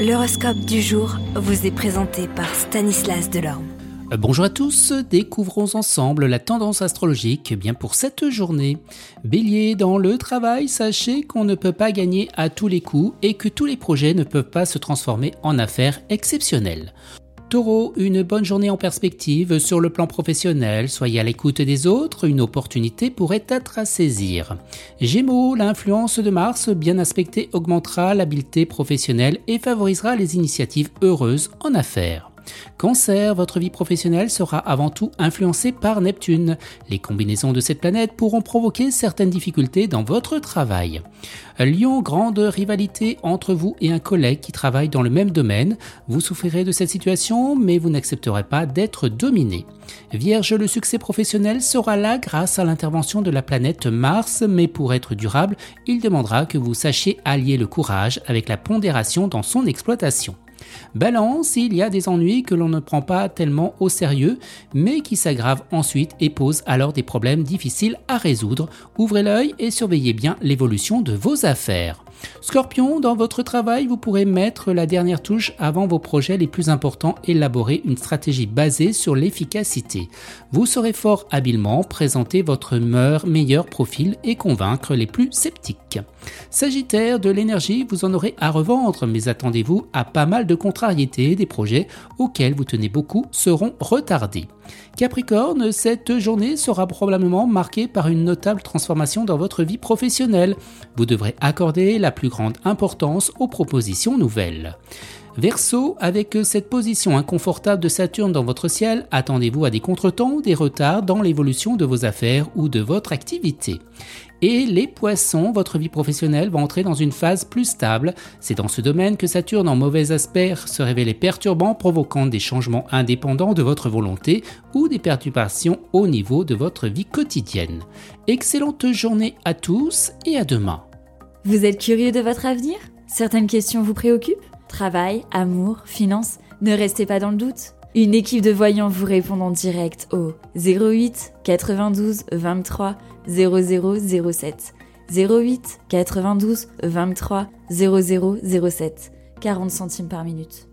L'horoscope du jour vous est présenté par Stanislas Delorme. Euh, bonjour à tous, découvrons ensemble la tendance astrologique bien pour cette journée. Bélier, dans le travail, sachez qu'on ne peut pas gagner à tous les coups et que tous les projets ne peuvent pas se transformer en affaires exceptionnelles. Taureau, une bonne journée en perspective sur le plan professionnel, soyez à l'écoute des autres, une opportunité pourrait être à saisir. Gémeaux, l'influence de Mars bien aspectée augmentera l'habileté professionnelle et favorisera les initiatives heureuses en affaires. Cancer, votre vie professionnelle sera avant tout influencée par Neptune. Les combinaisons de cette planète pourront provoquer certaines difficultés dans votre travail. Lion, grande rivalité entre vous et un collègue qui travaille dans le même domaine. Vous souffrirez de cette situation, mais vous n'accepterez pas d'être dominé. Vierge, le succès professionnel sera là grâce à l'intervention de la planète Mars, mais pour être durable, il demandera que vous sachiez allier le courage avec la pondération dans son exploitation. Balance, il y a des ennuis que l'on ne prend pas tellement au sérieux, mais qui s'aggravent ensuite et posent alors des problèmes difficiles à résoudre. Ouvrez l'œil et surveillez bien l'évolution de vos affaires. Scorpion, dans votre travail, vous pourrez mettre la dernière touche avant vos projets les plus importants, élaborer une stratégie basée sur l'efficacité. Vous saurez fort habilement présenter votre meilleur profil et convaincre les plus sceptiques. Sagittaire, de l'énergie, vous en aurez à revendre, mais attendez-vous à pas mal de contrariétés, des projets auxquels vous tenez beaucoup seront retardés. Capricorne, cette journée sera probablement marquée par une notable transformation dans votre vie professionnelle. Vous devrez accorder la plus grande importance aux propositions nouvelles. Verseau, avec cette position inconfortable de Saturne dans votre ciel, attendez-vous à des contretemps, des retards dans l'évolution de vos affaires ou de votre activité? Et les poissons, votre vie professionnelle va entrer dans une phase plus stable. C'est dans ce domaine que Saturne en mauvais aspect se révélait perturbant, provoquant des changements indépendants de votre volonté ou des perturbations au niveau de votre vie quotidienne. Excellente journée à tous et à demain. Vous êtes curieux de votre avenir? Certaines questions vous préoccupent? Travail, amour, finances Ne restez pas dans le doute. Une équipe de voyants vous répond en direct au 08 92 23 0007. 08 92 23 0007. 40 centimes par minute.